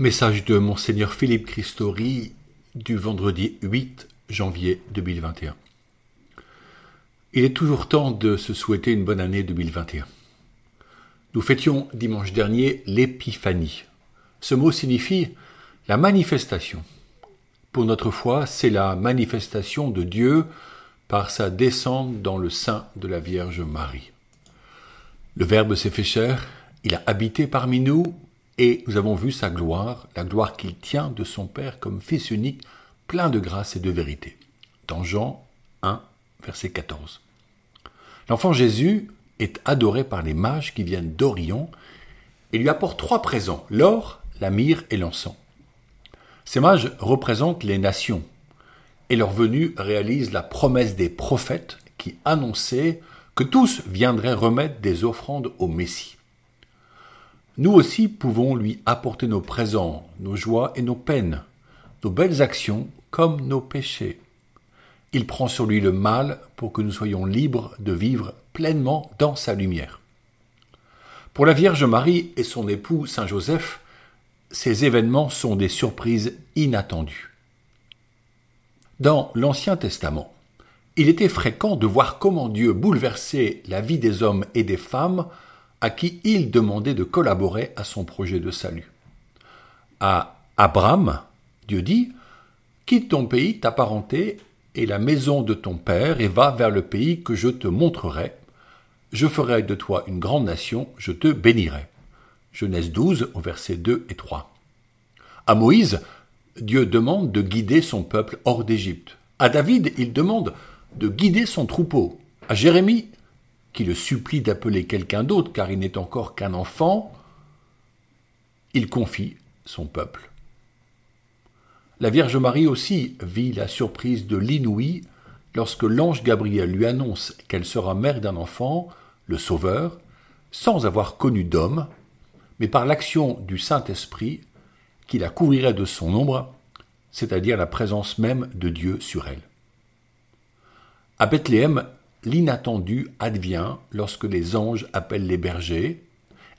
Message de Monseigneur Philippe Christori du vendredi 8 janvier 2021. Il est toujours temps de se souhaiter une bonne année 2021. Nous fêtions dimanche dernier l'épiphanie. Ce mot signifie la manifestation. Pour notre foi, c'est la manifestation de Dieu par sa descente dans le sein de la Vierge Marie. Le Verbe s'est fait chair, il a habité parmi nous et nous avons vu sa gloire, la gloire qu'il tient de son Père comme Fils unique, plein de grâce et de vérité. Dans Jean 1, verset 14. L'enfant Jésus est adoré par les mages qui viennent d'Orion et lui apportent trois présents, l'or, la myrrhe et l'encens. Ces mages représentent les nations, et leur venue réalise la promesse des prophètes qui annonçaient que tous viendraient remettre des offrandes au Messie. Nous aussi pouvons lui apporter nos présents, nos joies et nos peines, nos belles actions comme nos péchés. Il prend sur lui le mal pour que nous soyons libres de vivre pleinement dans sa lumière. Pour la Vierge Marie et son époux Saint Joseph, ces événements sont des surprises inattendues. Dans l'Ancien Testament, il était fréquent de voir comment Dieu bouleversait la vie des hommes et des femmes à qui il demandait de collaborer à son projet de salut. À Abraham, Dieu dit Quitte ton pays, ta parenté et la maison de ton père, et va vers le pays que je te montrerai. Je ferai de toi une grande nation, je te bénirai. Genèse 12, au verset 2 et 3. À Moïse, Dieu demande de guider son peuple hors d'Égypte. À David, il demande de guider son troupeau. À Jérémie, qui le supplie d'appeler quelqu'un d'autre car il n'est encore qu'un enfant, il confie son peuple. La Vierge Marie aussi vit la surprise de l'inouï lorsque l'ange Gabriel lui annonce qu'elle sera mère d'un enfant, le Sauveur, sans avoir connu d'homme, mais par l'action du Saint-Esprit qui la couvrirait de son ombre, c'est-à-dire la présence même de Dieu sur elle. À Bethléem, l'inattendu advient lorsque les anges appellent les bergers,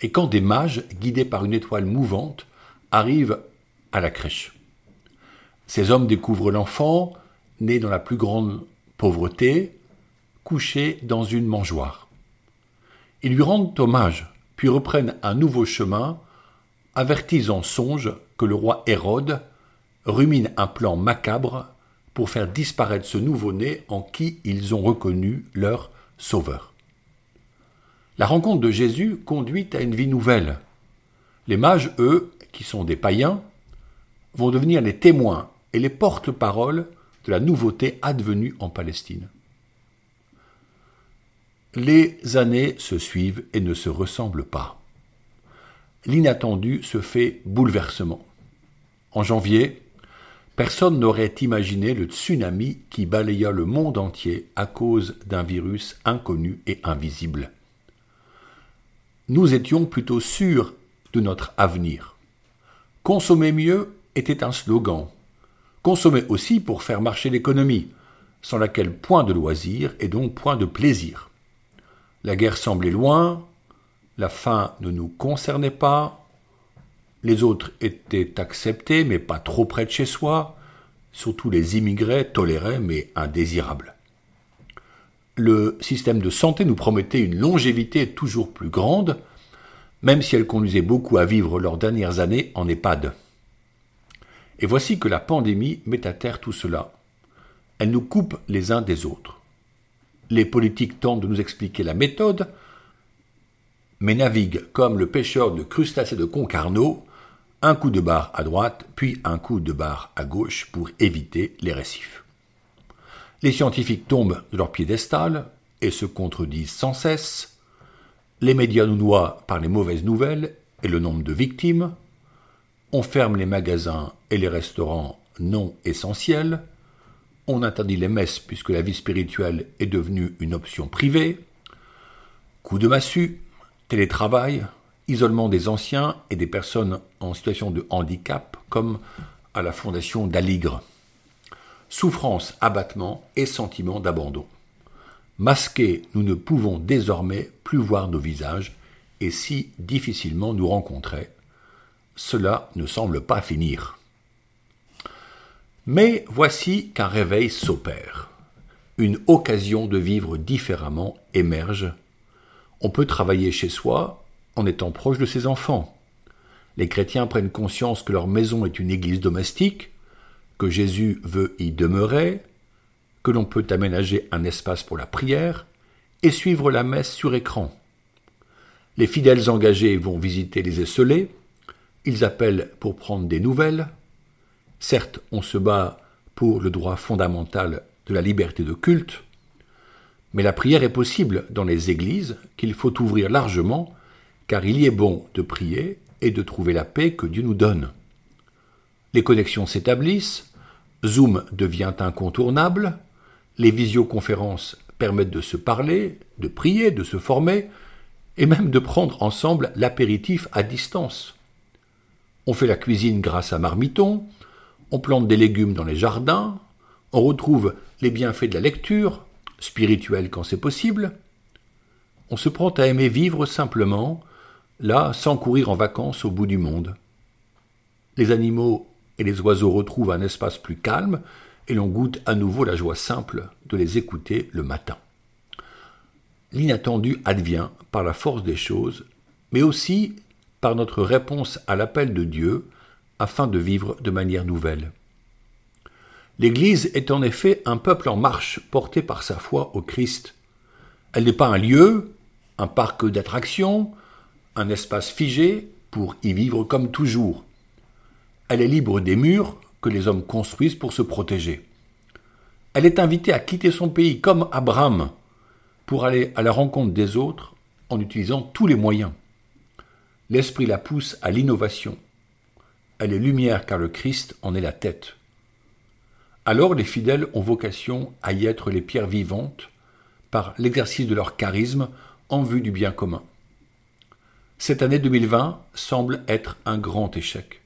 et quand des mages, guidés par une étoile mouvante, arrivent à la crèche. Ces hommes découvrent l'enfant, né dans la plus grande pauvreté, couché dans une mangeoire. Ils lui rendent hommage, puis reprennent un nouveau chemin, avertis en songe que le roi Hérode rumine un plan macabre pour faire disparaître ce nouveau-né en qui ils ont reconnu leur sauveur. La rencontre de Jésus conduit à une vie nouvelle. Les mages, eux, qui sont des païens, vont devenir les témoins et les porte-paroles de la nouveauté advenue en Palestine. Les années se suivent et ne se ressemblent pas. L'inattendu se fait bouleversement. En janvier, Personne n'aurait imaginé le tsunami qui balaya le monde entier à cause d'un virus inconnu et invisible. Nous étions plutôt sûrs de notre avenir. Consommer mieux était un slogan. Consommer aussi pour faire marcher l'économie, sans laquelle point de loisir et donc point de plaisir. La guerre semblait loin, la faim ne nous concernait pas, les autres étaient acceptés, mais pas trop près de chez soi. Surtout les immigrés tolérés, mais indésirables. Le système de santé nous promettait une longévité toujours plus grande, même si elle conduisait beaucoup à vivre leurs dernières années en EHPAD. Et voici que la pandémie met à terre tout cela. Elle nous coupe les uns des autres. Les politiques tentent de nous expliquer la méthode, mais naviguent comme le pêcheur de crustacés de Concarneau un coup de barre à droite, puis un coup de barre à gauche pour éviter les récifs. Les scientifiques tombent de leur piédestal et se contredisent sans cesse. Les médias nous noient par les mauvaises nouvelles et le nombre de victimes. On ferme les magasins et les restaurants non essentiels. On interdit les messes puisque la vie spirituelle est devenue une option privée. Coup de massue, télétravail, isolement des anciens et des personnes en situation de handicap, comme à la fondation d'Aligre. Souffrance, abattement et sentiment d'abandon. Masqués, nous ne pouvons désormais plus voir nos visages et si difficilement nous rencontrer. cela ne semble pas finir. Mais voici qu'un réveil s'opère. Une occasion de vivre différemment émerge. On peut travailler chez soi en étant proche de ses enfants. Les chrétiens prennent conscience que leur maison est une église domestique, que Jésus veut y demeurer, que l'on peut aménager un espace pour la prière et suivre la messe sur écran. Les fidèles engagés vont visiter les esselés, ils appellent pour prendre des nouvelles. Certes, on se bat pour le droit fondamental de la liberté de culte, mais la prière est possible dans les églises qu'il faut ouvrir largement, car il y est bon de prier et de trouver la paix que Dieu nous donne. Les connexions s'établissent, Zoom devient incontournable, les visioconférences permettent de se parler, de prier, de se former, et même de prendre ensemble l'apéritif à distance. On fait la cuisine grâce à Marmiton, on plante des légumes dans les jardins, on retrouve les bienfaits de la lecture, spirituelle quand c'est possible. On se prend à aimer vivre simplement, là, sans courir en vacances au bout du monde. Les animaux et les oiseaux retrouvent un espace plus calme, et l'on goûte à nouveau la joie simple de les écouter le matin. L'inattendu advient par la force des choses, mais aussi par notre réponse à l'appel de Dieu afin de vivre de manière nouvelle. L'Église est en effet un peuple en marche porté par sa foi au Christ. Elle n'est pas un lieu, un parc d'attractions, un espace figé pour y vivre comme toujours. Elle est libre des murs que les hommes construisent pour se protéger. Elle est invitée à quitter son pays comme Abraham pour aller à la rencontre des autres en utilisant tous les moyens. L'esprit la pousse à l'innovation. Elle est lumière car le Christ en est la tête. Alors les fidèles ont vocation à y être les pierres vivantes par l'exercice de leur charisme en vue du bien commun. Cette année 2020 semble être un grand échec.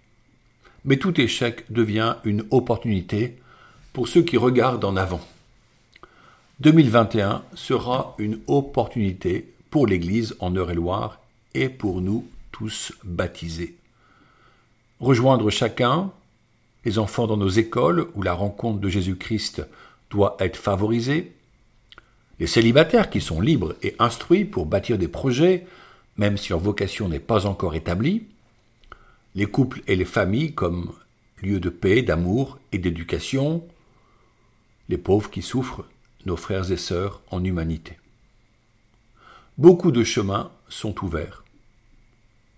Mais tout échec devient une opportunité pour ceux qui regardent en avant. 2021 sera une opportunité pour l'Église en Eure-et-Loire et pour nous tous baptisés. Rejoindre chacun, les enfants dans nos écoles où la rencontre de Jésus-Christ doit être favorisée, les célibataires qui sont libres et instruits pour bâtir des projets, même si leur vocation n'est pas encore établie, les couples et les familles comme lieu de paix, d'amour et d'éducation, les pauvres qui souffrent, nos frères et sœurs en humanité. Beaucoup de chemins sont ouverts.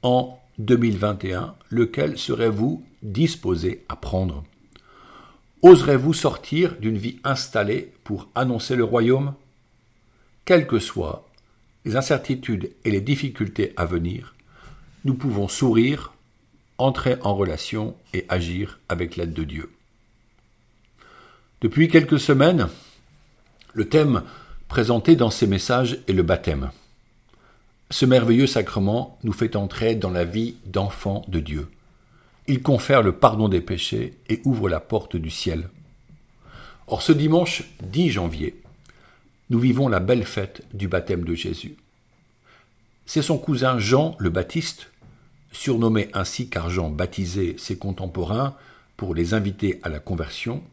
En 2021, lequel serez-vous disposé à prendre? Oserez-vous sortir d'une vie installée pour annoncer le royaume? Quelles que soient les incertitudes et les difficultés à venir, nous pouvons sourire entrer en relation et agir avec l'aide de Dieu. Depuis quelques semaines, le thème présenté dans ces messages est le baptême. Ce merveilleux sacrement nous fait entrer dans la vie d'enfants de Dieu. Il confère le pardon des péchés et ouvre la porte du ciel. Or ce dimanche 10 janvier, nous vivons la belle fête du baptême de Jésus. C'est son cousin Jean le Baptiste surnommé ainsi car Jean baptisait ses contemporains pour les inviter à la conversion,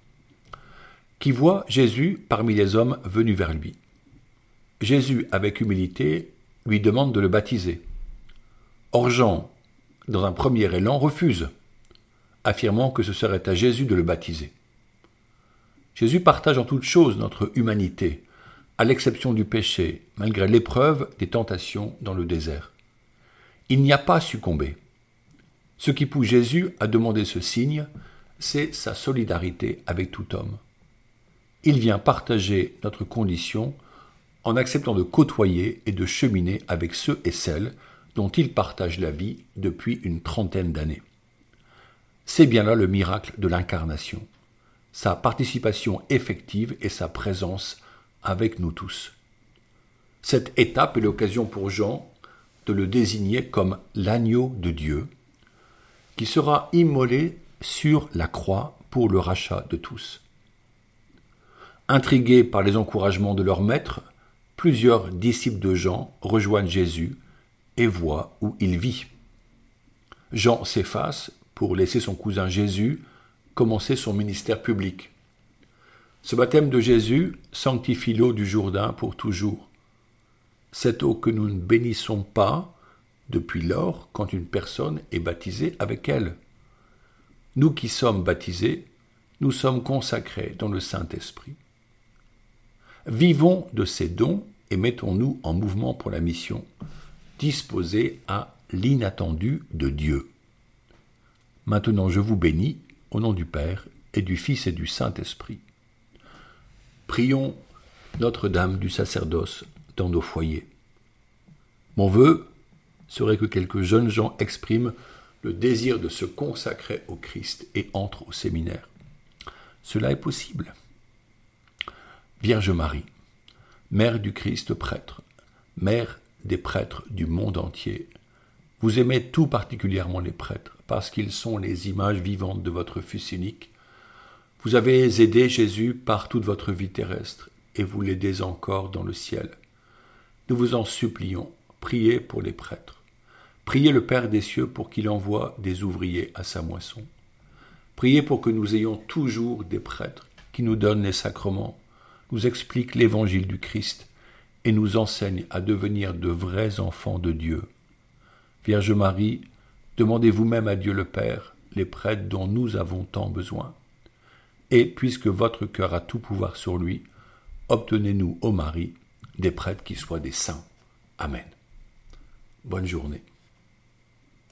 qui voit Jésus parmi les hommes venus vers lui. Jésus, avec humilité, lui demande de le baptiser. Or Jean, dans un premier élan, refuse, affirmant que ce serait à Jésus de le baptiser. Jésus partage en toutes choses notre humanité, à l'exception du péché, malgré l'épreuve des tentations dans le désert. Il n'y a pas succombé. Ce qui pousse Jésus à demander ce signe, c'est sa solidarité avec tout homme. Il vient partager notre condition en acceptant de côtoyer et de cheminer avec ceux et celles dont il partage la vie depuis une trentaine d'années. C'est bien là le miracle de l'incarnation, sa participation effective et sa présence nous tous. Cette étape est l'occasion pour Jean de le désigner comme l'agneau de Dieu, qui sera immolé sur la croix pour le rachat de tous. Intrigués par les encouragements de leur maître, plusieurs disciples de Jean rejoignent Jésus et voient où il vit. Jean s'efface pour laisser son cousin Jésus commencer son ministère public. Ce baptême de Jésus sanctifie l'eau du Jourdain pour toujours. Cette eau que nous ne bénissons pas depuis lors quand une personne est baptisée avec elle. Nous qui sommes baptisés, nous sommes consacrés dans le Saint-Esprit. Vivons de ces dons et mettons-nous en mouvement pour la mission, disposés à l'inattendu de Dieu. Maintenant je vous bénis au nom du Père et du Fils et du Saint-Esprit. Prions Notre-Dame du sacerdoce dans nos foyers. Mon vœu serait que quelques jeunes gens expriment le désir de se consacrer au Christ et entrent au séminaire. Cela est possible. Vierge Marie, Mère du Christ prêtre, Mère des prêtres du monde entier, vous aimez tout particulièrement les prêtres, parce qu'ils sont les images vivantes de votre Fils unique. Vous avez aidé Jésus par toute votre vie terrestre, et vous l'aidez encore dans le ciel. Nous vous en supplions, priez pour les prêtres. Priez le Père des cieux pour qu'il envoie des ouvriers à sa moisson. Priez pour que nous ayons toujours des prêtres qui nous donnent les sacrements, nous expliquent l'évangile du Christ et nous enseignent à devenir de vrais enfants de Dieu. Vierge Marie, demandez vous-même à Dieu le Père les prêtres dont nous avons tant besoin. Et puisque votre cœur a tout pouvoir sur lui, obtenez-nous, ô Marie, des prêtres qui soient des saints. Amen. Bonne journée.